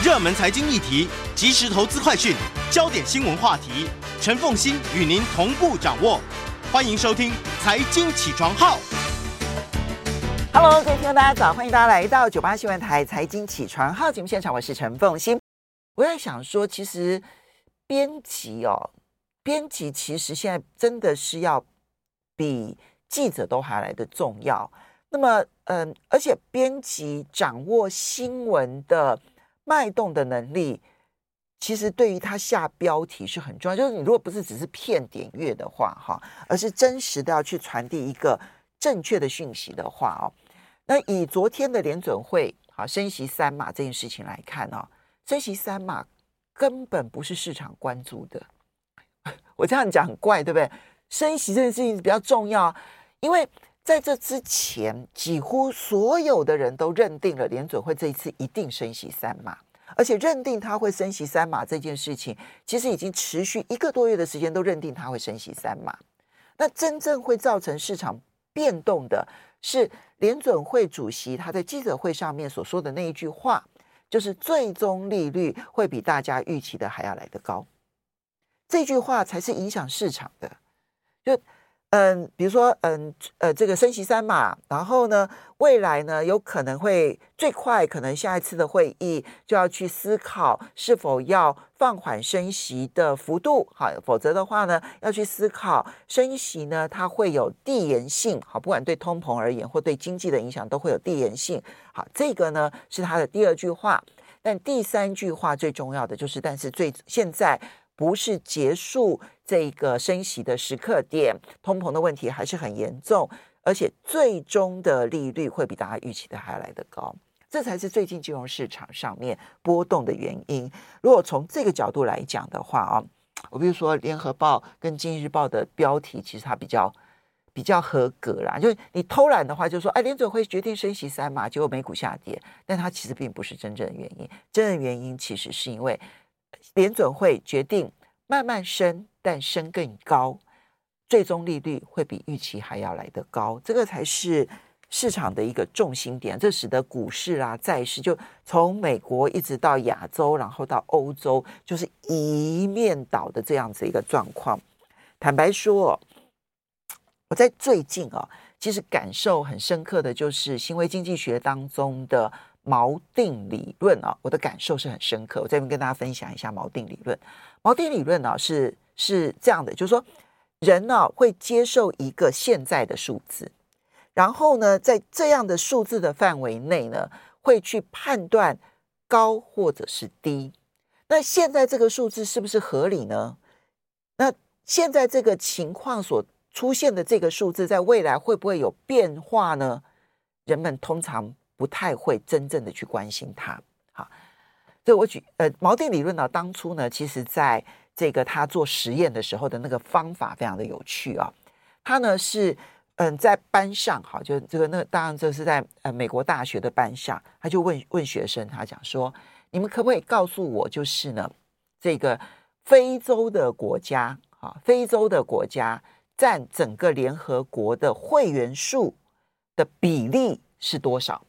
热门财经议题、即时投资快讯、焦点新闻话题，陈凤欣与您同步掌握。欢迎收听《财经起床号》。Hello，各位听众大家早，欢迎大家来到九八新闻台《财经起床号》节目现场，我是陈凤欣。我在想说，其实编辑哦，编辑其实现在真的是要比记者都还来得重要。那么，嗯，而且编辑掌握新闻的脉动的能力，其实对于他下标题是很重要。就是你如果不是只是骗点阅的话，哈，而是真实的要去传递一个正确的讯息的话，哦，那以昨天的联准会啊升息三码这件事情来看啊，升息三码根本不是市场关注的。我这样讲很怪，对不对？升息这件事情比较重要，因为。在这之前，几乎所有的人都认定了联准会这一次一定升息三码，而且认定它会升息三码这件事情，其实已经持续一个多月的时间，都认定它会升息三码。那真正会造成市场变动的是联准会主席他在记者会上面所说的那一句话，就是最终利率会比大家预期的还要来得高。这句话才是影响市场的，就。嗯，比如说，嗯，呃，这个升息三嘛，然后呢，未来呢，有可能会最快，可能下一次的会议就要去思考是否要放缓升息的幅度，好，否则的话呢，要去思考升息呢，它会有递延性，好，不管对通膨而言或对经济的影响都会有递延性，好，这个呢是它的第二句话，但第三句话最重要的就是，但是最现在。不是结束这个升息的时刻点，通膨的问题还是很严重，而且最终的利率会比大家预期的还要来得高，这才是最近金融市场上面波动的原因。如果从这个角度来讲的话啊，我比如说联合报跟经济日报的标题，其实它比较比较合格啦，就是你偷懒的话，就说哎，联准会决定升息三嘛，结果美股下跌，但它其实并不是真正的原因，真正原因其实是因为。联准会决定慢慢升，但升更高，最终利率会比预期还要来得高，这个才是市场的一个重心点。这使得股市啊、债市就从美国一直到亚洲，然后到欧洲，就是一面倒的这样子一个状况。坦白说，我在最近啊，其实感受很深刻的就是行为经济学当中的。锚定理论啊，我的感受是很深刻。我这边跟大家分享一下锚定理论。锚定理论呢是是这样的，就是说人呢会接受一个现在的数字，然后呢在这样的数字的范围内呢会去判断高或者是低。那现在这个数字是不是合理呢？那现在这个情况所出现的这个数字，在未来会不会有变化呢？人们通常。不太会真正的去关心他，好，所以我举呃锚定理论呢，当初呢，其实在这个他做实验的时候的那个方法非常的有趣啊，他呢是嗯在班上，好，就这个那当然这是在呃美国大学的班上，他就问问学生，他讲说，你们可不可以告诉我，就是呢这个非洲的国家啊，非洲的国家占整个联合国的会员数的比例是多少？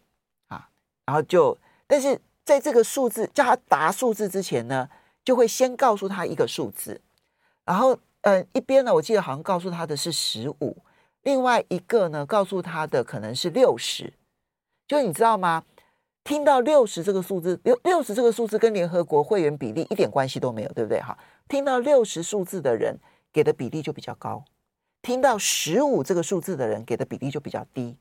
然后就，但是在这个数字叫他答数字之前呢，就会先告诉他一个数字，然后嗯，一边呢，我记得好像告诉他的是十五，另外一个呢，告诉他的可能是六十。就你知道吗？听到六十这个数字，六六十这个数字跟联合国会员比例一点关系都没有，对不对？哈，听到六十数字的人给的比例就比较高，听到十五这个数字的人给的比例就比较低。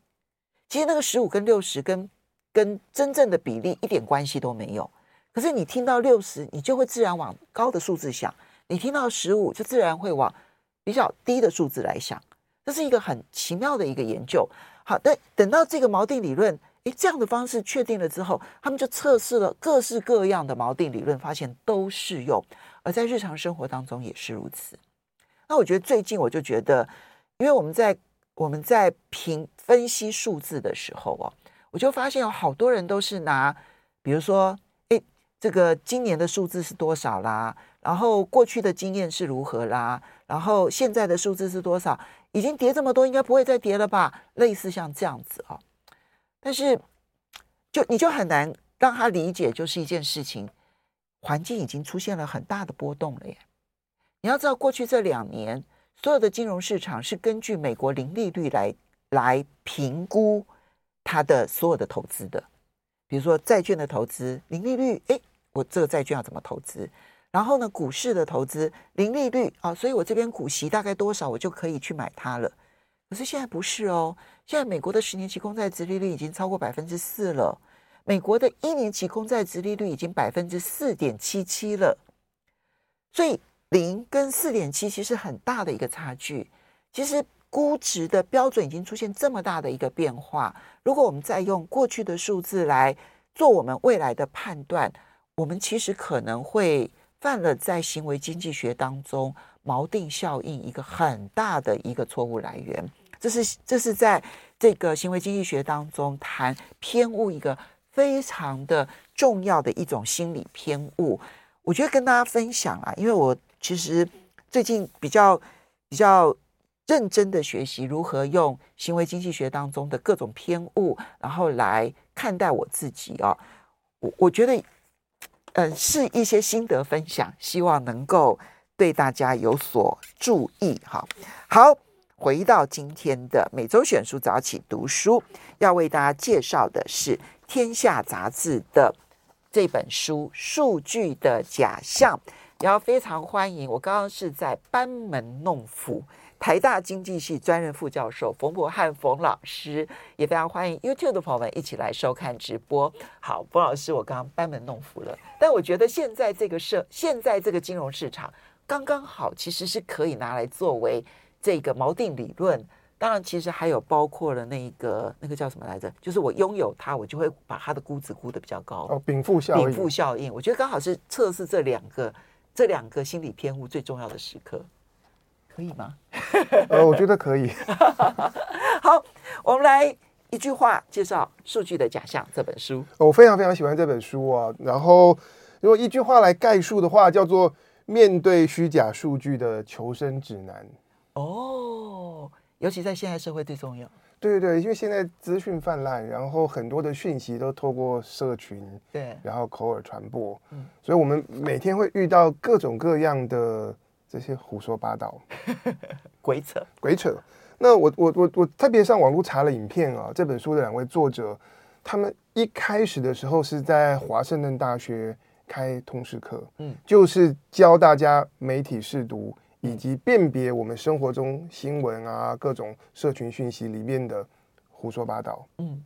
其实那个十五跟六十跟跟真正的比例一点关系都没有，可是你听到六十，你就会自然往高的数字想；你听到十五，就自然会往比较低的数字来想。这是一个很奇妙的一个研究。好，等等到这个锚定理论，诶，这样的方式确定了之后，他们就测试了各式各样的锚定理论，发现都适用，而在日常生活当中也是如此。那我觉得最近我就觉得，因为我们在我们在评分析数字的时候哦。我就发现有好多人都是拿，比如说，诶，这个今年的数字是多少啦？然后过去的经验是如何啦？然后现在的数字是多少？已经跌这么多，应该不会再跌了吧？类似像这样子啊，但是就你就很难让他理解，就是一件事情，环境已经出现了很大的波动了耶。你要知道，过去这两年所有的金融市场是根据美国零利率来来评估它的所有的投资的，比如说债券的投资，零利率，哎，我这个债券要怎么投资？然后呢，股市的投资，零利率啊，所以我这边股息大概多少，我就可以去买它了。可是现在不是哦，现在美国的十年期公债殖利率已经超过百分之四了，美国的一年期公债殖利率已经百分之四点七七了，所以。零跟四点七其实很大的一个差距，其实估值的标准已经出现这么大的一个变化。如果我们再用过去的数字来做我们未来的判断，我们其实可能会犯了在行为经济学当中锚定效应一个很大的一个错误来源。这是这是在这个行为经济学当中谈偏误一个非常的重要的一种心理偏误。我觉得跟大家分享啊，因为我。其实最近比较比较认真的学习如何用行为经济学当中的各种偏误，然后来看待我自己哦。我我觉得，呃，是一些心得分享，希望能够对大家有所注意。哈，好，回到今天的每周选书早起读书，要为大家介绍的是《天下》杂志的这本书《数据的假象》。然后非常欢迎，我刚刚是在班门弄斧，台大经济系专任副教授冯博翰冯老师，也非常欢迎 YouTube 的朋友们一起来收看直播。好，冯老师，我刚刚班门弄斧了，但我觉得现在这个社，现在这个金融市场刚刚好，其实是可以拿来作为这个锚定理论。当然，其实还有包括了那个那个叫什么来着？就是我拥有它，我就会把它的估值估得比较高。哦，禀赋效应。禀赋效应，我觉得刚好是测试这两个。这两个心理偏误最重要的时刻，可以吗？呃，我觉得可以。好，我们来一句话介绍《数据的假象》这本书。我非常非常喜欢这本书啊。然后，如果一句话来概述的话，叫做“面对虚假数据的求生指南”。哦，尤其在现代社会最重要。对对对，因为现在资讯泛滥，然后很多的讯息都透过社群，对，然后口耳传播，嗯，所以我们每天会遇到各种各样的这些胡说八道、鬼扯、鬼扯。那我我我我特别上网络查了影片啊，这本书的两位作者，他们一开始的时候是在华盛顿大学开通识课，嗯，就是教大家媒体试读。以及辨别我们生活中新闻啊，各种社群讯息里面的胡说八道。嗯，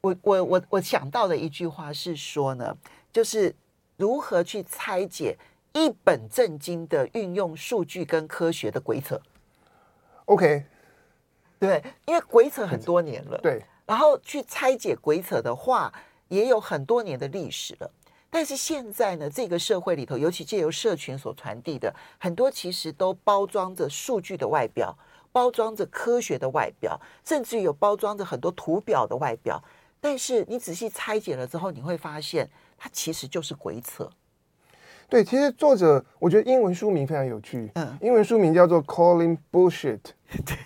我我我我想到的一句话是说呢，就是如何去拆解一本正经的运用数据跟科学的鬼扯。OK，对，因为鬼扯很多年了，对，然后去拆解鬼扯的话，也有很多年的历史了。但是现在呢，这个社会里头，尤其借由社群所传递的很多，其实都包装着数据的外表，包装着科学的外表，甚至于有包装着很多图表的外表。但是你仔细拆解了之后，你会发现它其实就是鬼扯。对，其实作者我觉得英文书名非常有趣，嗯，英文书名叫做 Calling Bullshit，对，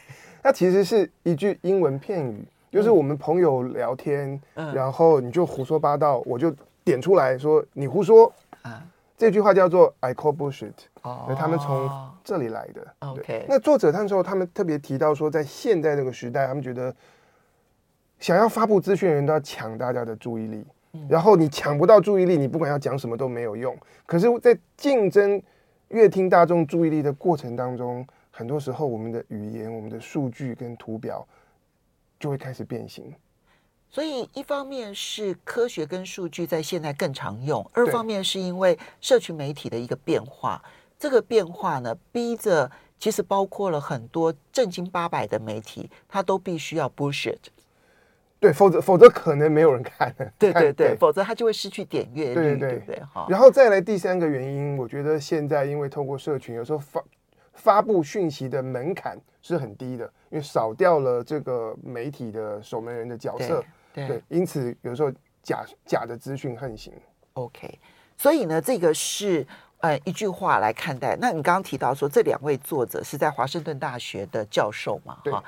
它其实是一句英文片语，就是我们朋友聊天，嗯，然后你就胡说八道，我就。点出来说你胡说啊！这句话叫做 I call bullshit，哦，他们从这里来的。OK，那作者他们说，他们特别提到说，在现在这个时代，他们觉得想要发布资讯的人都要抢大家的注意力，嗯，然后你抢不到注意力，你不管要讲什么都没有用。可是，在竞争阅听大众注意力的过程当中，很多时候我们的语言、我们的数据跟图表就会开始变形。所以，一方面是科学跟数据在现在更常用，二方面是因为社群媒体的一个变化。这个变化呢，逼着其实包括了很多正经八百的媒体，它都必须要 bullshit。对，否则否则可能没有人看。对对对，否则它就会失去点阅率，对对对。好，然后再来第三个原因，我觉得现在因为透过社群，有时候发发布讯息的门槛是很低的，因为少掉了这个媒体的守门人的角色。对，对，因此有时候假假的资讯横行。OK，所以呢，这个是呃一句话来看待。那你刚刚提到说，这两位作者是在华盛顿大学的教授嘛？哈，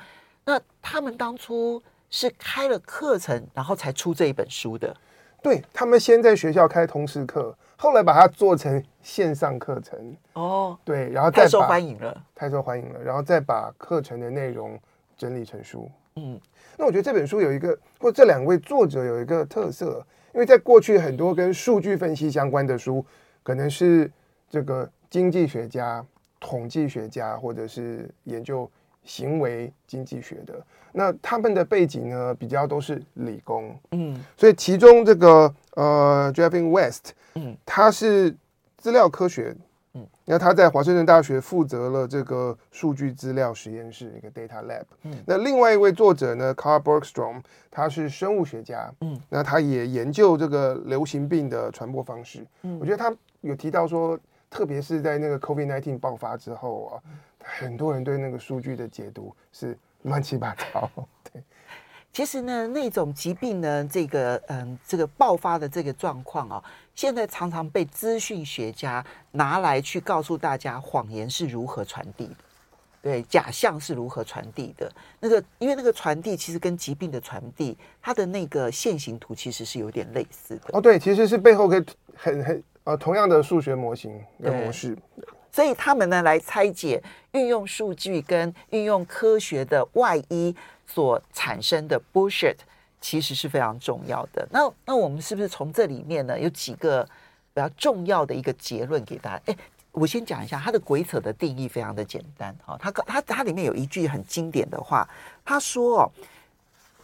那他们当初是开了课程，然后才出这一本书的。对，他们先在学校开通识课，后来把它做成线上课程哦，对，然后再太受欢迎了，太受欢迎了，然后再把课程的内容整理成书。嗯，那我觉得这本书有一个，或这两位作者有一个特色，因为在过去很多跟数据分析相关的书，可能是这个经济学家、统计学家，或者是研究行为经济学的，那他们的背景呢，比较都是理工，嗯，所以其中这个呃，Jeffrey West，嗯，他是资料科学。嗯，那他在华盛顿大学负责了这个数据资料实验室，一个 data lab。嗯，那另外一位作者呢，Carl Bergstrom，他是生物学家。嗯，那他也研究这个流行病的传播方式。嗯，我觉得他有提到说，特别是在那个 COVID-19 爆发之后啊，很多人对那个数据的解读是乱七八糟。对。其实呢，那种疾病呢，这个嗯，这个爆发的这个状况啊，现在常常被资讯学家拿来去告诉大家谎言是如何传递的，对，假象是如何传递的。那个，因为那个传递其实跟疾病的传递，它的那个线形图其实是有点类似的。哦，对，其实是背后可以很很呃同样的数学模型跟模式。所以他们呢来拆解运用数据跟运用科学的外衣。所产生的 bullshit 其实是非常重要的。那那我们是不是从这里面呢有几个比较重要的一个结论给大家？哎，我先讲一下它的鬼扯的定义非常的简单哈。它它它里面有一句很经典的话，他说哦，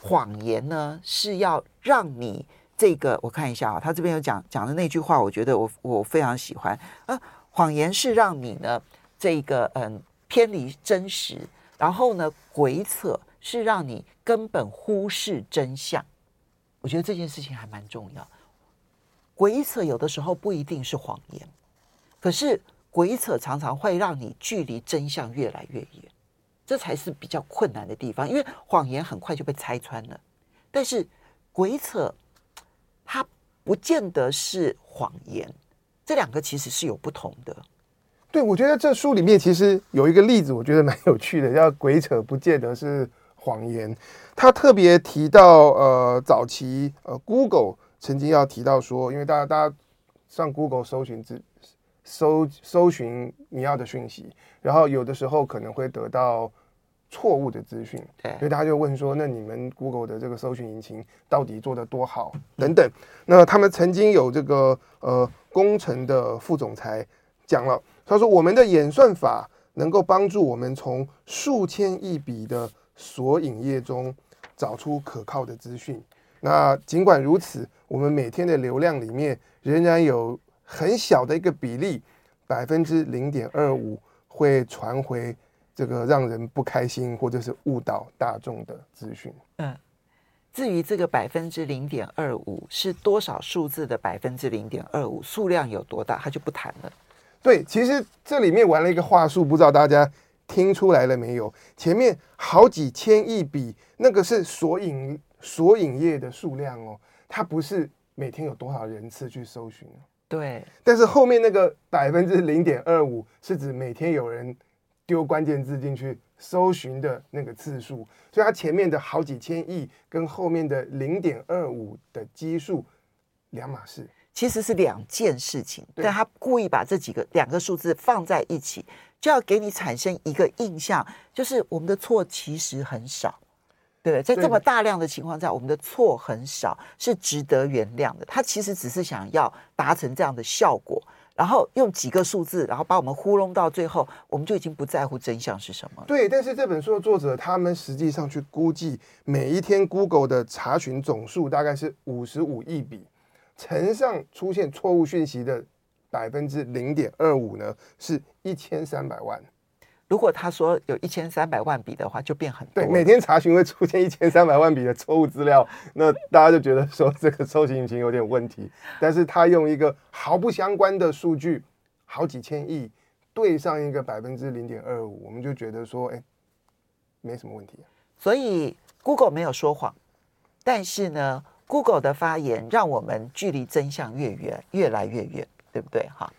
谎言呢是要让你这个我看一下啊，他这边有讲讲的那句话，我觉得我我非常喜欢啊。谎言是让你呢这个嗯偏离真实，然后呢鬼扯。是让你根本忽视真相，我觉得这件事情还蛮重要。鬼扯有的时候不一定是谎言，可是鬼扯常常会让你距离真相越来越远，这才是比较困难的地方。因为谎言很快就被拆穿了，但是鬼扯它不见得是谎言，这两个其实是有不同的。对，我觉得这书里面其实有一个例子，我觉得蛮有趣的，叫“鬼扯不见得是”谎言，他特别提到，呃，早期呃，Google 曾经要提到说，因为大家大家上 Google 搜寻字，搜搜寻你要的讯息，然后有的时候可能会得到错误的资讯，对，所以大家就问说，那你们 Google 的这个搜寻引擎到底做的多好？等等。那他们曾经有这个呃工程的副总裁讲了，他说我们的演算法能够帮助我们从数千亿笔的索引页中找出可靠的资讯。那尽管如此，我们每天的流量里面仍然有很小的一个比例，百分之零点二五会传回这个让人不开心或者是误导大众的资讯。嗯，至于这个百分之零点二五是多少数字的百分之零点二五，数量有多大，他就不谈了。对，其实这里面玩了一个话术，不知道大家。听出来了没有？前面好几千亿笔，那个是索引索引页的数量哦，它不是每天有多少人次去搜寻。对，但是后面那个百分之零点二五是指每天有人丢关键字进去搜寻的那个次数，所以它前面的好几千亿跟后面的零点二五的基数两码事。其实是两件事情，但他故意把这几个两个数字放在一起，就要给你产生一个印象，就是我们的错其实很少，对，在这么大量的情况下，我们的错很少，是值得原谅的。他其实只是想要达成这样的效果，然后用几个数字，然后把我们糊弄到最后，我们就已经不在乎真相是什么。对，但是这本书的作者他们实际上去估计，每一天 Google 的查询总数大概是五十五亿笔。乘上出现错误讯息的百分之零点二五呢，是一千三百万。如果他说有一千三百万笔的话，就变很多。对，每天查询会出现一千三百万笔的错误资料，那大家就觉得说这个搜寻引擎有点问题。但是他用一个毫不相关的数据，好几千亿对上一个百分之零点二五，我们就觉得说，哎，没什么问题。所以 Google 没有说谎，但是呢？Google 的发言让我们距离真相越远，越来越远，对不对？哈，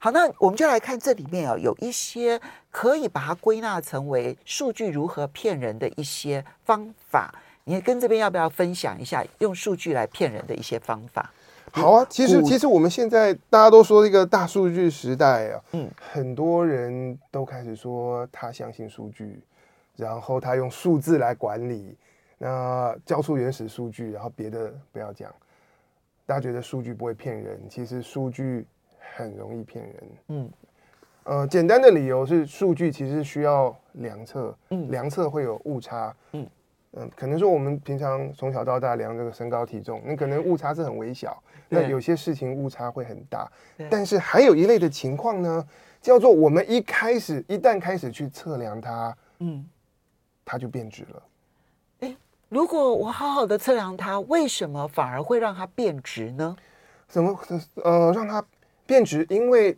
好，那我们就来看这里面啊，有一些可以把它归纳成为数据如何骗人的一些方法。你跟这边要不要分享一下用数据来骗人的一些方法？好啊，其实其实我们现在大家都说一个大数据时代啊，嗯，很多人都开始说他相信数据，然后他用数字来管理，那交出原始数据，然后别的不要讲。大家觉得数据不会骗人，其实数据很容易骗人。嗯，呃，简单的理由是数据其实需要量测，嗯，量测会有误差，嗯。嗯，可能说我们平常从小到大量这个身高体重，那可能误差是很微小。那有些事情误差会很大。但是还有一类的情况呢，叫做我们一开始一旦开始去测量它，嗯，它就变质了。诶，如果我好好的测量它，为什么反而会让它变质呢？怎么呃让它变质？因为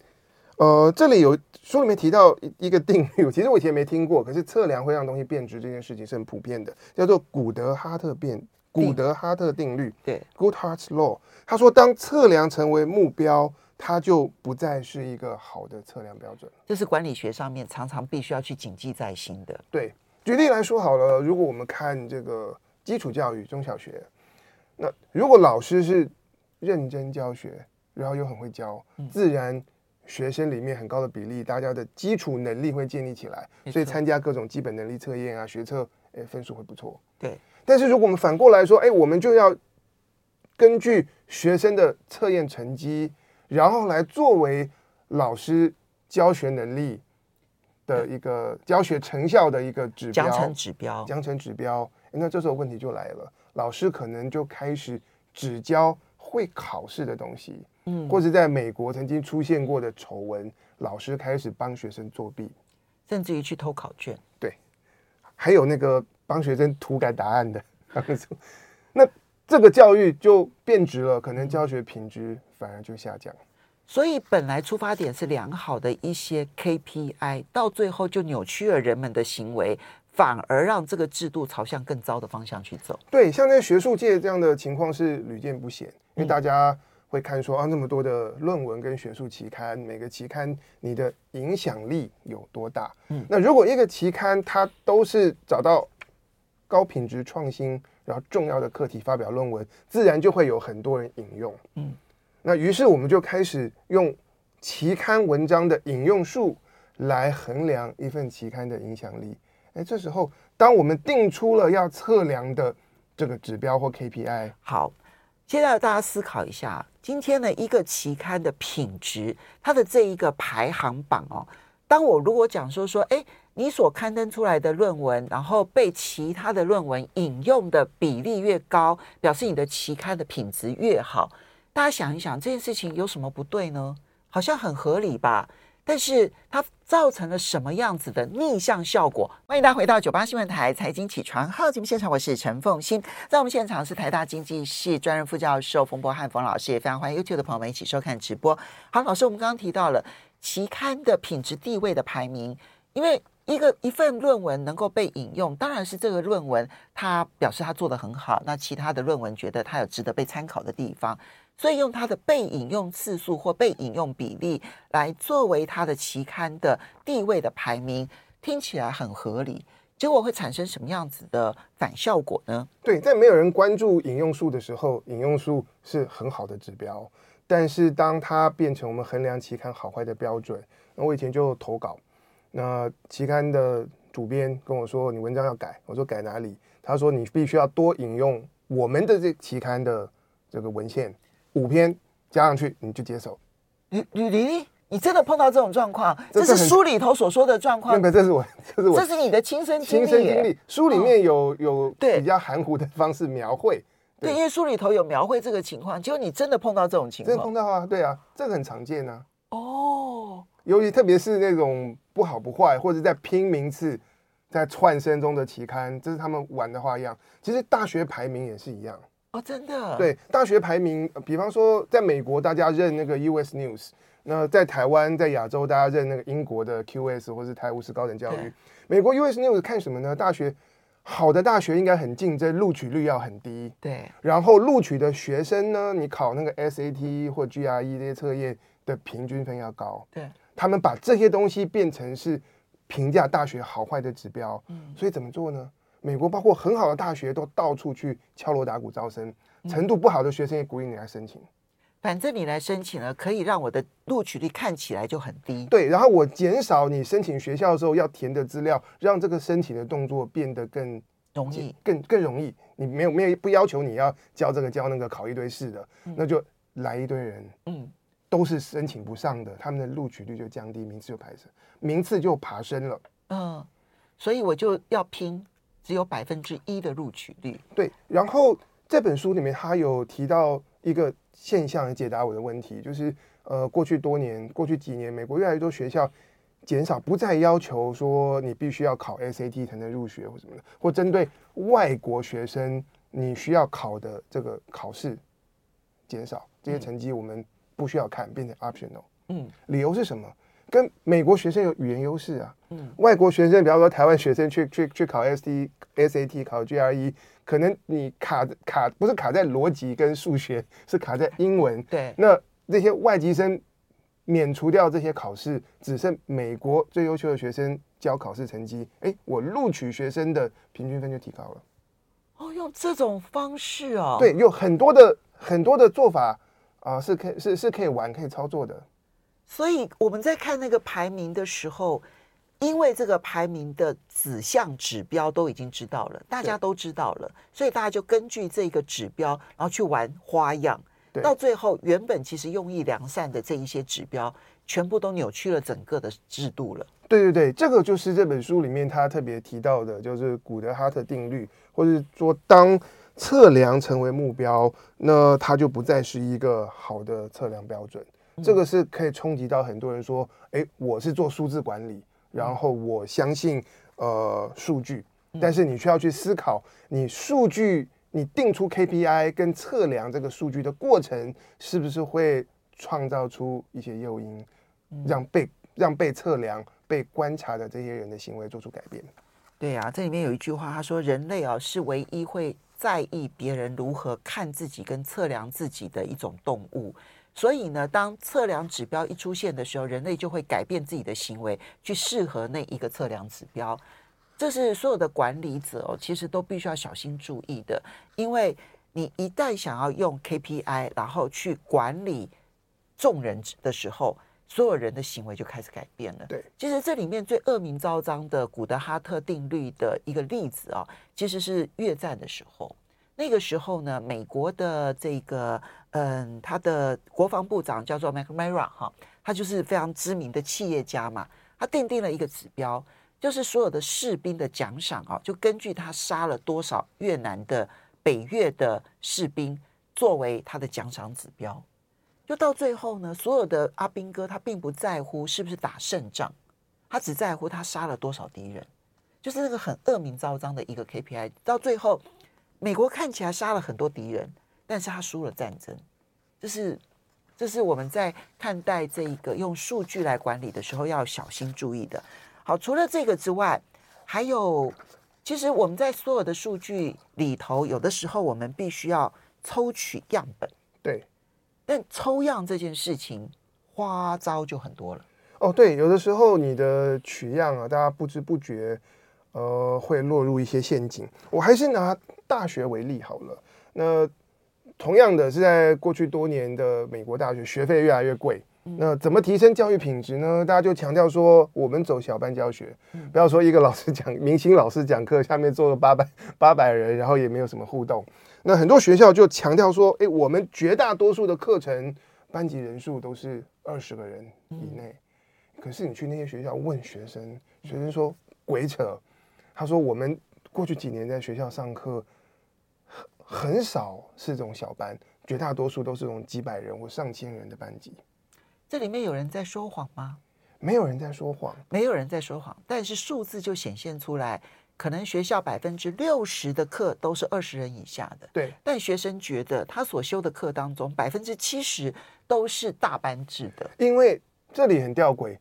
呃，这里有书里面提到一一个定律，其实我以前没听过，可是测量会让东西变质这件事情是很普遍的，叫做古德哈特变古德哈特定律。对，Goodhart's Law。他说，当测量成为目标，它就不再是一个好的测量标准。这是管理学上面常常必须要去谨记在心的。对，举例来说好了，如果我们看这个基础教育中小学，那如果老师是认真教学，然后又很会教，自然。学生里面很高的比例，大家的基础能力会建立起来，所以参加各种基本能力测验啊、学测，哎，分数会不错。对。但是如果我们反过来说，哎，我们就要根据学生的测验成绩，然后来作为老师教学能力的一个教学成效的一个指标，奖惩指标，奖惩指标。那这时候问题就来了，老师可能就开始只教会考试的东西。嗯，或者在美国曾经出现过的丑闻，老师开始帮学生作弊，甚至于去偷考卷。对，还有那个帮学生涂改答案的，那这个教育就变质了，可能教学品质反而就下降。所以本来出发点是良好的一些 KPI，到最后就扭曲了人们的行为，反而让这个制度朝向更糟的方向去走。对，像在学术界这样的情况是屡见不鲜，因为大家。会看说啊，那么多的论文跟学术期刊，每个期刊你的影响力有多大？嗯，那如果一个期刊它都是找到高品质创新，然后重要的课题发表论文，自然就会有很多人引用。嗯，那于是我们就开始用期刊文章的引用数来衡量一份期刊的影响力。哎，这时候当我们定出了要测量的这个指标或 KPI，好。现在大家思考一下，今天的一个期刊的品质，它的这一个排行榜哦。当我如果讲说说，哎，你所刊登出来的论文，然后被其他的论文引用的比例越高，表示你的期刊的品质越好。大家想一想，这件事情有什么不对呢？好像很合理吧？但是它造成了什么样子的逆向效果？欢迎大家回到九八新闻台财经起床号节目现场，我是陈凤欣，在我们现场是台大经济系专任副教授冯博翰冯老师，也非常欢迎 YouTube 的朋友们一起收看直播。好，老师，我们刚刚提到了期刊的品质地位的排名，因为一个一份论文能够被引用，当然是这个论文它表示它做得很好，那其他的论文觉得它有值得被参考的地方。所以用它的被引用次数或被引用比例来作为它的期刊的地位的排名，听起来很合理。结果会产生什么样子的反效果呢？对，在没有人关注引用数的时候，引用数是很好的指标。但是当它变成我们衡量期刊好坏的标准，那我以前就投稿，那期刊的主编跟我说：“你文章要改。”我说：“改哪里？”他说：“你必须要多引用我们的这期刊的这个文献。”五篇加上去，你就接受。吕吕丽，你真的碰到这种状况？这是书里头所说的状况。这是我，这是我，这是你的亲身亲身经历。书里面有、哦、有对比较含糊的方式描绘。对，对，因为书里头有描绘这个情况，结果你真的碰到这种情况？真的碰到啊，对啊，这个很常见啊。哦，尤其特别是那种不好不坏，或者在拼名次、在窜升中的期刊，这是他们玩的花样。其实大学排名也是一样。哦，真的？对，大学排名，比方说，在美国大家认那个 US News，那在台湾、在亚洲大家认那个英国的 QS 或是泰晤士高等教育。美国 US News 看什么呢？大学好的大学应该很竞争，录取率要很低。对。然后录取的学生呢，你考那个 SAT 或 GRE 这些测验的平均分要高。对。他们把这些东西变成是评价大学好坏的指标。嗯。所以怎么做呢？美国包括很好的大学都到处去敲锣打鼓招生，程度不好的学生也鼓励你来申请。反正你来申请了，可以让我的录取率看起来就很低。对，然后我减少你申请学校的时候要填的资料，让这个申请的动作变得更容易，更更容易。你没有没有不要求你要交这个交那个考一堆试的，嗯、那就来一堆人，嗯，都是申请不上的，他们的录取率就降低，名次就排升，名次就爬升了。嗯，所以我就要拼只有百分之一的录取率。对，然后这本书里面他有提到一个现象来解答我的问题，就是呃，过去多年，过去几年，美国越来越多学校减少，不再要求说你必须要考 SAT 才能入学或什么的，或针对外国学生你需要考的这个考试减少，这些成绩我们不需要看，变成 optional。嗯，理由是什么？跟美国学生有语言优势啊。嗯，外国学生，比方说台湾学生去去去考 ST SAT 考 GRE。可能你卡卡不是卡在逻辑跟数学，是卡在英文。对，那这些外籍生免除掉这些考试，只剩美国最优秀的学生交考试成绩，哎，我录取学生的平均分就提高了。哦，用这种方式哦。对，有很多的很多的做法啊、呃，是可以是是可以玩可以操作的。所以我们在看那个排名的时候。因为这个排名的子项指标都已经知道了，大家都知道了，所以大家就根据这个指标，然后去玩花样。到最后，原本其实用意良善的这一些指标，全部都扭曲了整个的制度了。对对对，这个就是这本书里面他特别提到的，就是古德哈特定律，或者说当测量成为目标，那它就不再是一个好的测量标准。这个是可以冲击到很多人说，哎，我是做数字管理。然后我相信，呃，数据，但是你需要去思考，你数据你定出 KPI 跟测量这个数据的过程，是不是会创造出一些诱因，让被让被测量、被观察的这些人的行为做出改变？对呀，这里面有一句话，他说：“人类啊，是唯一会在意别人如何看自己跟测量自己的一种动物。”所以呢，当测量指标一出现的时候，人类就会改变自己的行为，去适合那一个测量指标。这是所有的管理者哦，其实都必须要小心注意的。因为你一旦想要用 KPI，然后去管理众人的时候，所有人的行为就开始改变了。对，其实这里面最恶名昭彰的古德哈特定律的一个例子啊，其实是越战的时候。那个时候呢，美国的这个嗯，他的国防部长叫做 McMara 哈，他就是非常知名的企业家嘛。他订定了一个指标，就是所有的士兵的奖赏啊，就根据他杀了多少越南的北越的士兵作为他的奖赏指标。就到最后呢，所有的阿兵哥他并不在乎是不是打胜仗，他只在乎他杀了多少敌人，就是那个很恶名昭彰的一个 KPI。到最后。美国看起来杀了很多敌人，但是他输了战争，这是这是我们在看待这一个用数据来管理的时候要小心注意的。好，除了这个之外，还有，其实我们在所有的数据里头，有的时候我们必须要抽取样本，对，但抽样这件事情花招就很多了。哦，对，有的时候你的取样啊，大家不知不觉。呃，会落入一些陷阱。我还是拿大学为例好了。那同样的是，在过去多年的美国大学，学费越来越贵。那怎么提升教育品质呢？大家就强调说，我们走小班教学，不要说一个老师讲，明星老师讲课，下面坐了八百八百人，然后也没有什么互动。那很多学校就强调说，诶，我们绝大多数的课程班级人数都是二十个人以内。可是你去那些学校问学生，学生说鬼扯。他说：“我们过去几年在学校上课，很很少是这种小班，绝大多数都是这种几百人或上千人的班级。这里面有人在说谎吗？没有人在说谎，没有人在说谎。但是数字就显现出来，可能学校百分之六十的课都是二十人以下的。对，但学生觉得他所修的课当中，百分之七十都是大班制的。因为这里很吊诡，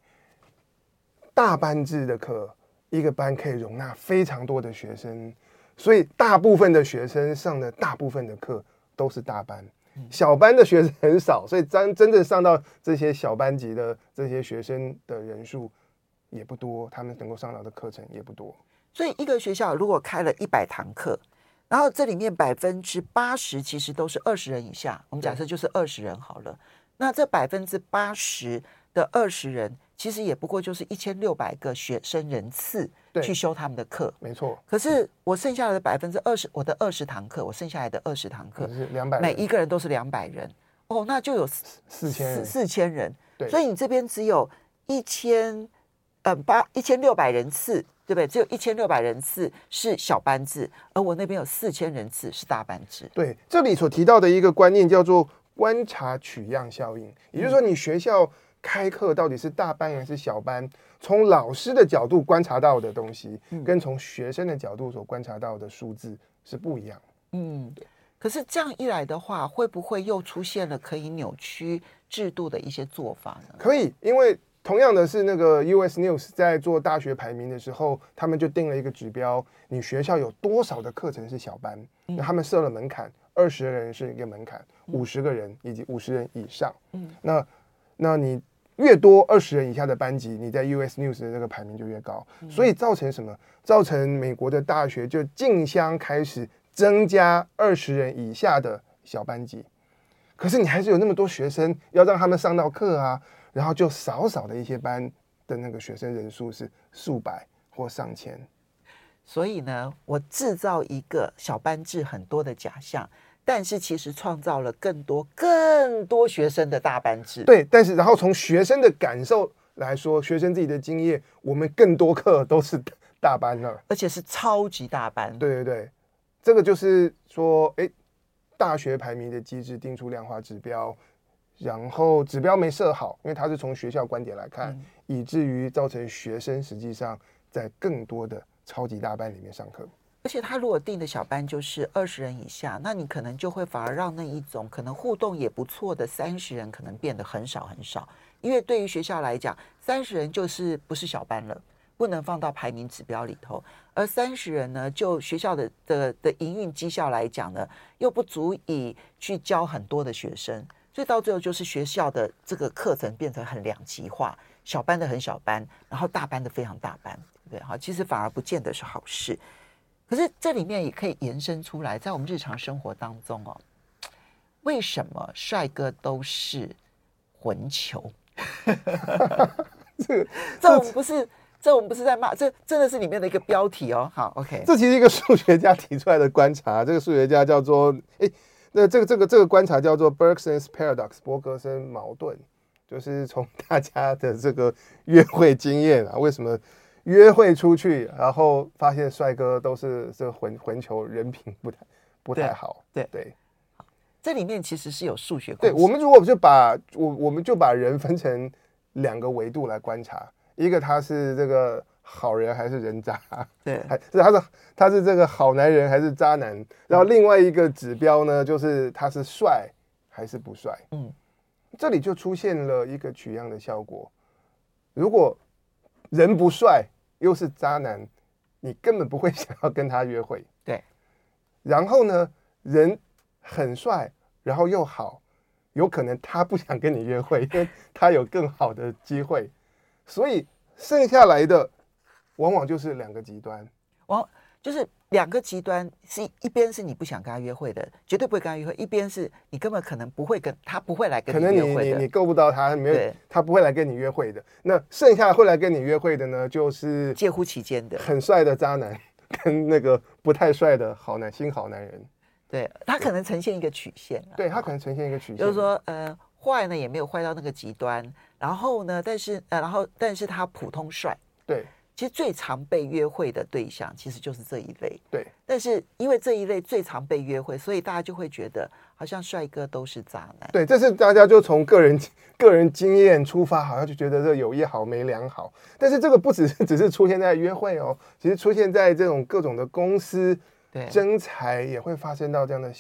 大班制的课。”一个班可以容纳非常多的学生，所以大部分的学生上的大部分的课都是大班，小班的学生很少，所以真真正上到这些小班级的这些学生的人数也不多，他们能够上到的课程也不多。所以一个学校如果开了一百堂课，然后这里面百分之八十其实都是二十人以下，我们假设就是二十人好了。那这百分之八十的二十人，其实也不过就是一千六百个学生人次去修他们的课，没错。可是我剩下来的百分之二十，我的二十堂课，我剩下来的二十堂课，两百，每一个人都是两百人，哦，那就有四千四千人。对，所以你这边只有一千，嗯，八一千六百人次。对不对？只有一千六百人次是小班制，而我那边有四千人次是大班制。对，这里所提到的一个观念叫做观察取样效应，也就是说，你学校开课到底是大班还是小班，从老师的角度观察到的东西，跟从学生的角度所观察到的数字是不一样。嗯，可是这样一来的话，会不会又出现了可以扭曲制度的一些做法呢？可以，因为。同样的是，那个 US News 在做大学排名的时候，他们就定了一个指标：你学校有多少的课程是小班？那他们设了门槛，二十个人是一个门槛，五十个人以及五十人以上。嗯，那那你越多二十人以下的班级，你在 US News 的这个排名就越高。所以造成什么？造成美国的大学就竞相开始增加二十人以下的小班级。可是你还是有那么多学生要让他们上到课啊。然后就少少的一些班的那个学生人数是数百或上千，所以呢，我制造一个小班制很多的假象，但是其实创造了更多更多学生的大班制。对，但是然后从学生的感受来说，学生自己的经验，我们更多课都是大班了，而且是超级大班。对对对，这个就是说，哎，大学排名的机制定出量化指标。然后指标没设好，因为他是从学校观点来看，嗯、以至于造成学生实际上在更多的超级大班里面上课。而且他如果定的小班就是二十人以下，那你可能就会反而让那一种可能互动也不错的三十人可能变得很少很少。因为对于学校来讲，三十人就是不是小班了，不能放到排名指标里头。而三十人呢，就学校的的的营运绩效来讲呢，又不足以去教很多的学生。所以到最后就是学校的这个课程变成很两极化，小班的很小班，然后大班的非常大班，对不对？哈，其实反而不见得是好事。可是这里面也可以延伸出来，在我们日常生活当中哦，为什么帅哥都是混球？这这我们不是这我们不是在骂，这真的是里面的一个标题哦。好，OK，这其实一个数学家提出来的观察，这个数学家叫做诶。那这个这个这个观察叫做 Bergson's Paradox 伯格森矛盾，就是从大家的这个约会经验啊，为什么约会出去，然后发现帅哥都是这个混混球，人品不太不太好。对对，对这里面其实是有数学。对，我们如果就把我我们就把人分成两个维度来观察，一个他是这个。好人还是人渣？对，还是他是他是这个好男人还是渣男？然后另外一个指标呢，就是他是帅还是不帅？嗯，这里就出现了一个取样的效果。如果人不帅又是渣男，你根本不会想要跟他约会。对。然后呢，人很帅，然后又好，有可能他不想跟你约会，因为他有更好的机会。所以剩下来的。往往就是两个极端，往就是两个极端，是一边是你不想跟他约会的，绝对不会跟他约会；一边是你根本可能不会跟他不会来跟你约会的，可能你你你够不到他，没有他不会来跟你约会的。那剩下会来跟你约会的呢，就是介乎其间的，很帅的渣男跟那个不太帅的好男新好男人。对，他可能呈现一个曲线，对他可能呈现一个曲线，就是说呃坏呢也没有坏到那个极端，然后呢，但是呃然后但是他普通帅，对。其实最常被约会的对象其实就是这一类，对。但是因为这一类最常被约会，所以大家就会觉得好像帅哥都是渣男。对，这是大家就从个人 个人经验出发，好像就觉得这有一好没两好。但是这个不只是只是出现在约会哦，其实出现在这种各种的公司对征才也会发生到这样的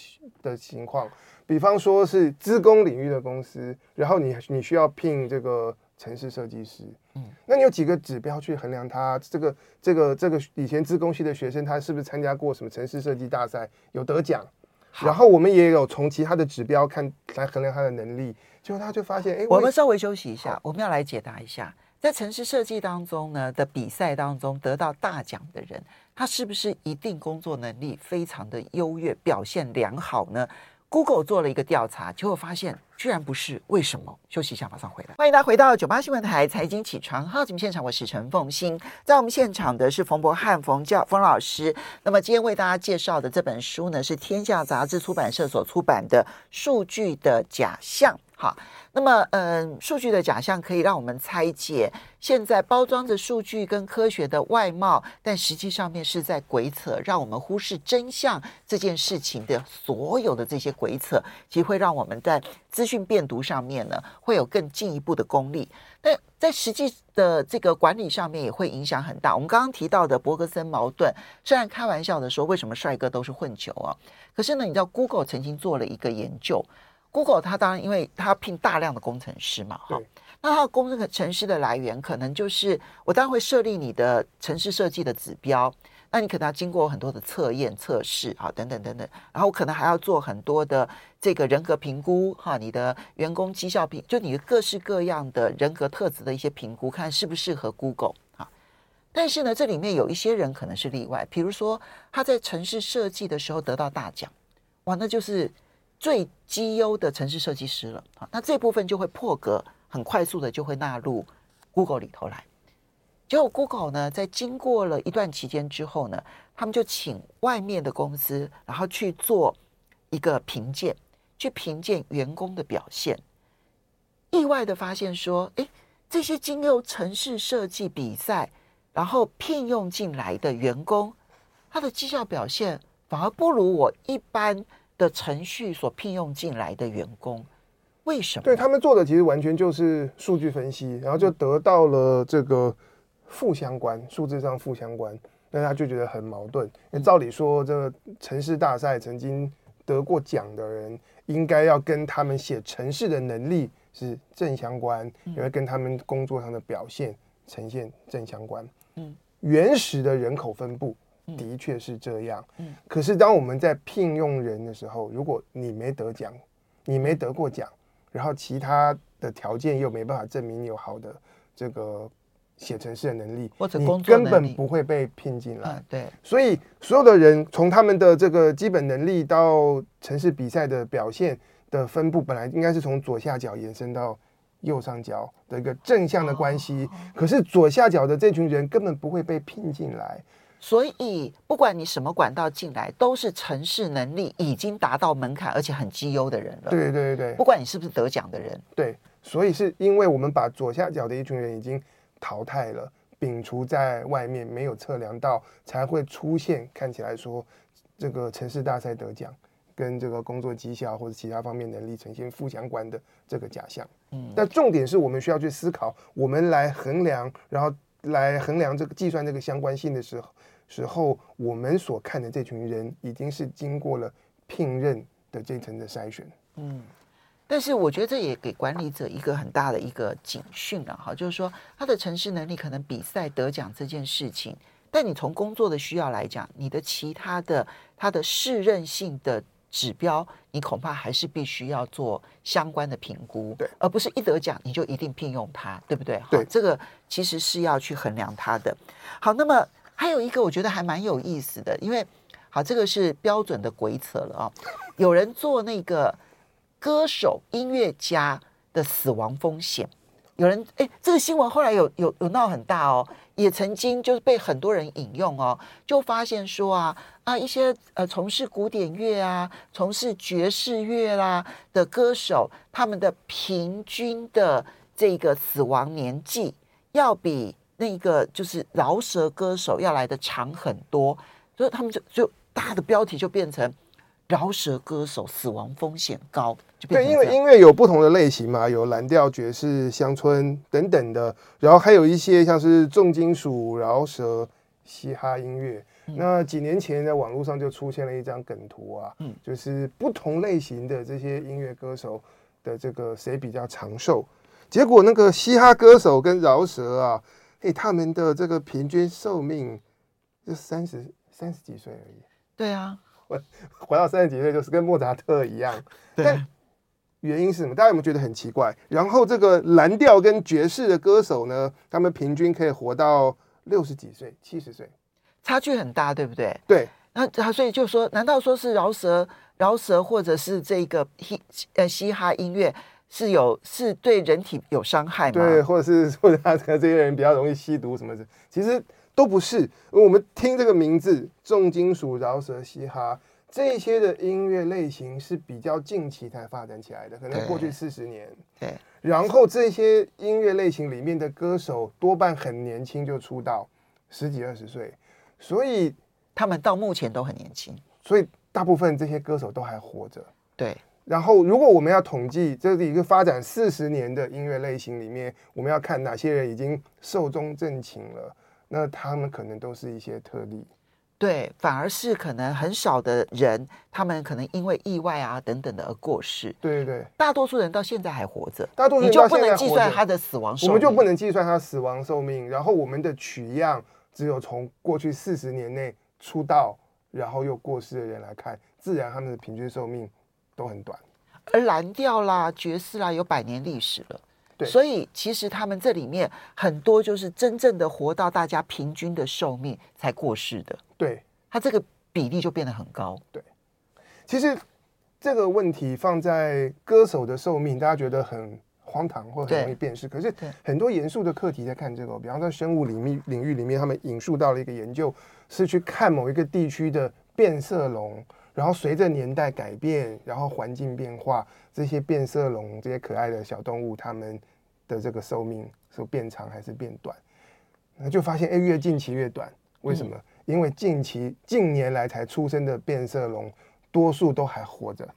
的情况。比方说是资工领域的公司，然后你你需要聘这个。程式设计师，嗯，那你有几个指标去衡量他？这个这个这个以前自工系的学生，他是不是参加过什么城市设计大赛有得奖？然后我们也有从其他的指标看来衡量他的能力，结果他就发现，哎，我们稍微休息一下，我们要来解答一下在城市设计当中呢的比赛当中得到大奖的人，他是不是一定工作能力非常的优越，表现良好呢？Google 做了一个调查，结果发现居然不是。为什么？休息一下，马上回来。欢迎大家回到九八新闻台财经起床号节目现场，我是陈凤欣，在我们现场的是冯博翰冯教冯老师。那么今天为大家介绍的这本书呢，是天下杂志出版社所出版的《数据的假象》。好。那么，嗯，数据的假象可以让我们拆解现在包装着数据跟科学的外貌，但实际上面是在鬼扯，让我们忽视真相这件事情的所有的这些鬼扯，其实会让我们在资讯辨读上面呢，会有更进一步的功力。但在实际的这个管理上面也会影响很大。我们刚刚提到的伯格森矛盾，虽然开玩笑的说为什么帅哥都是混球啊，可是呢，你知道 Google 曾经做了一个研究。Google 它当然，因为它要聘大量的工程师嘛，哈，那它的工程师的来源可能就是我当然会设立你的城市设计的指标，那你可能要经过很多的测验测试啊，等等等等，然后可能还要做很多的这个人格评估哈，你的员工绩效评，就你的各式各样的人格特质的一些评估，看适不适合 Google 啊。但是呢，这里面有一些人可能是例外，比如说他在城市设计的时候得到大奖，哇，那就是。最绩优的城市设计师了啊，那这部分就会破格，很快速的就会纳入 Google 里头来。结果 Google 呢，在经过了一段期间之后呢，他们就请外面的公司，然后去做一个评鉴，去评鉴员工的表现。意外的发现说，诶，这些经由城市设计比赛，然后聘用进来的员工，他的绩效表现反而不如我一般。的程序所聘用进来的员工，为什么？对他们做的其实完全就是数据分析，然后就得到了这个负相关，数字上负相关，那他就觉得很矛盾。因为照理说，这个城市大赛曾经得过奖的人，应该要跟他们写城市的能力是正相关，也会跟他们工作上的表现呈现正相关。嗯，原始的人口分布。的确是这样，嗯，可是当我们在聘用人的时候，如果你没得奖，你没得过奖，然后其他的条件又没办法证明你有好的这个写程式的能力，或者你根本不会被聘进来。对，所以所有的人从他们的这个基本能力到城市比赛的表现的分布，本来应该是从左下角延伸到右上角的一个正向的关系，可是左下角的这群人根本不会被聘进来。所以，不管你什么管道进来，都是城市能力已经达到门槛，而且很绩优的人了。对对对，不管你是不是得奖的人。对，所以是因为我们把左下角的一群人已经淘汰了，摒除在外面，没有测量到，才会出现看起来说这个城市大赛得奖跟这个工作绩效或者其他方面能力呈现负相关的这个假象。嗯，但重点是我们需要去思考，我们来衡量，然后来衡量这个计算这个相关性的时候。时候，我们所看的这群人已经是经过了聘任的这层的筛选。嗯，但是我觉得这也给管理者一个很大的一个警讯了哈，就是说他的城市能力可能比赛得奖这件事情，但你从工作的需要来讲，你的其他的他的适任性的指标，你恐怕还是必须要做相关的评估，对，而不是一得奖你就一定聘用他，对不对？对，这个其实是要去衡量他的。好，那么。还有一个我觉得还蛮有意思的，因为好，这个是标准的鬼扯了啊、哦！有人做那个歌手、音乐家的死亡风险，有人哎，这个新闻后来有有有闹很大哦，也曾经就是被很多人引用哦，就发现说啊啊一些呃从事古典乐啊、从事爵士乐啦的歌手，他们的平均的这个死亡年纪要比。那个就是饶舌歌手要来的长很多，所以他们就就大的标题就变成饶舌歌手死亡风险高。就变对，因为音乐有不同的类型嘛，有蓝调、爵士、乡村等等的，然后还有一些像是重金属、饶舌、嘻哈音乐。嗯、那几年前在网络上就出现了一张梗图啊，嗯，就是不同类型的这些音乐歌手的这个谁比较长寿，结果那个嘻哈歌手跟饶舌啊。哎，他们的这个平均寿命就三十三十几岁而已。对啊，我活到三十几岁就是跟莫扎特一样。对。原因是什么？大家有没有觉得很奇怪？然后这个蓝调跟爵士的歌手呢，他们平均可以活到六十几岁、七十岁，差距很大，对不对？对。那他所以就说，难道说是饶舌、饶舌或者是这个嘻呃嘻哈音乐是有是对人体有伤害吗？对，或者是或者他这些人比较容易吸毒什么的，其实都不是。我们听这个名字，重金属、饶舌、嘻哈。这些的音乐类型是比较近期才发展起来的，可能过去四十年。对。然后这些音乐类型里面的歌手多半很年轻就出道，十几二十岁，所以他们到目前都很年轻。所以大部分这些歌手都还活着。对。然后如果我们要统计这是一个发展四十年的音乐类型里面，我们要看哪些人已经寿终正寝了，那他们可能都是一些特例。对，反而是可能很少的人，他们可能因为意外啊等等的而过世。对对对，大多数人到现在还活着，大多数人你就不能计算他的死亡寿命，我们就不能计算他死亡寿命。然后我们的取样只有从过去四十年内出道然后又过世的人来看，自然他们的平均寿命都很短。而蓝调啦、爵士啦有百年历史了。对所以其实他们这里面很多就是真正的活到大家平均的寿命才过世的。对，他这个比例就变得很高。对，其实这个问题放在歌手的寿命，大家觉得很荒唐或很容易辨识。可是很多严肃的课题在看这个，比方说生物领域领域里面，他们引述到了一个研究，是去看某一个地区的变色龙。然后随着年代改变，然后环境变化，这些变色龙这些可爱的小动物，它们的这个寿命是变长还是变短？那就发现，哎，越近期越短。为什么？嗯、因为近期近年来才出生的变色龙，多数都还活着，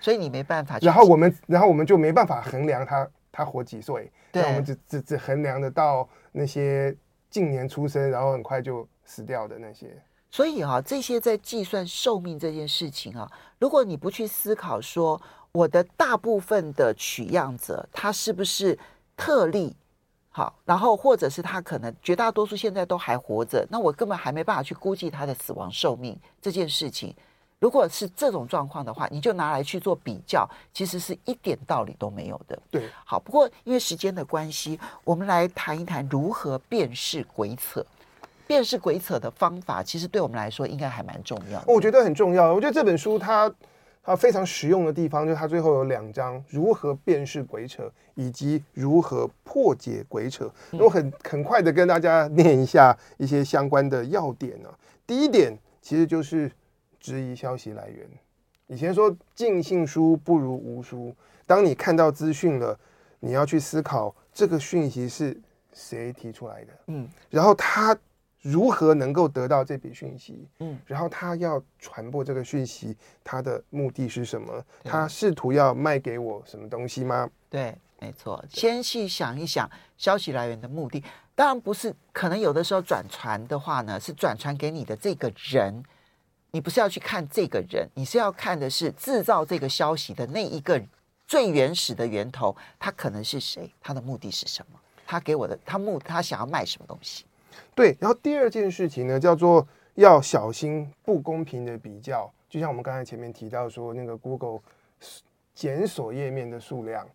所以你没办法。然后我们，然后我们就没办法衡量它它活几岁。对，我们只只只衡量得到那些近年出生，然后很快就死掉的那些。所以啊，这些在计算寿命这件事情啊，如果你不去思考说我的大部分的取样者他是不是特例，好，然后或者是他可能绝大多数现在都还活着，那我根本还没办法去估计他的死亡寿命这件事情。如果是这种状况的话，你就拿来去做比较，其实是一点道理都没有的。对，好，不过因为时间的关系，我们来谈一谈如何辨识鬼扯。辨识鬼扯的方法，其实对我们来说应该还蛮重要的。我觉得很重要。我觉得这本书它它非常实用的地方，就是它最后有两章如何辨识鬼扯，以及如何破解鬼扯。我很很快的跟大家念一下一些相关的要点呢、啊。第一点其实就是质疑消息来源。以前说尽信书不如无书，当你看到资讯了，你要去思考这个讯息是谁提出来的。嗯，然后他。如何能够得到这笔讯息？嗯，然后他要传播这个讯息，他的目的是什么？他试图要卖给我什么东西吗？对，没错。先去想一想消息来源的目的，当然不是。可能有的时候转传的话呢，是转传给你的这个人，你不是要去看这个人，你是要看的是制造这个消息的那一个最原始的源头，他可能是谁？他的目的是什么？他给我的，他目他想要卖什么东西？对，然后第二件事情呢，叫做要小心不公平的比较。就像我们刚才前面提到说，那个 Google 检索页面的数量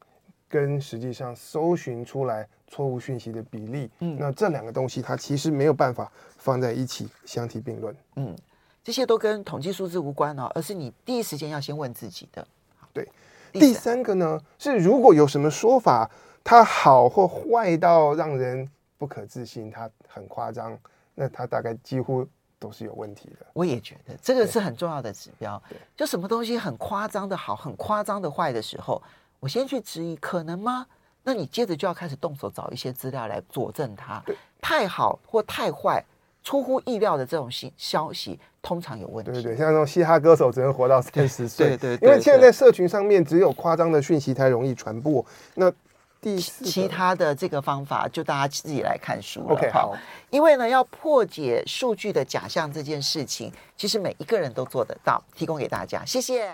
跟实际上搜寻出来错误讯息的比例，嗯，那这两个东西它其实没有办法放在一起相提并论。嗯，这些都跟统计数字无关哦，而是你第一时间要先问自己的。对，第三个呢是如果有什么说法，它好或坏到让人。不可置信，它很夸张，那它大概几乎都是有问题的。我也觉得这个是很重要的指标。对，就什么东西很夸张的好，很夸张的坏的时候，我先去质疑，可能吗？那你接着就要开始动手找一些资料来佐证它。对，太好或太坏，出乎意料的这种信消息，通常有问题。对对，像那种嘻哈歌手只能活到三十岁，对对，对，对，因为现在在社群上面，只有夸张的讯息才容易传播。那第四其他的这个方法，就大家自己来看书了。OK，好。因为呢，要破解数据的假象这件事情，其实每一个人都做得到，提供给大家。谢谢。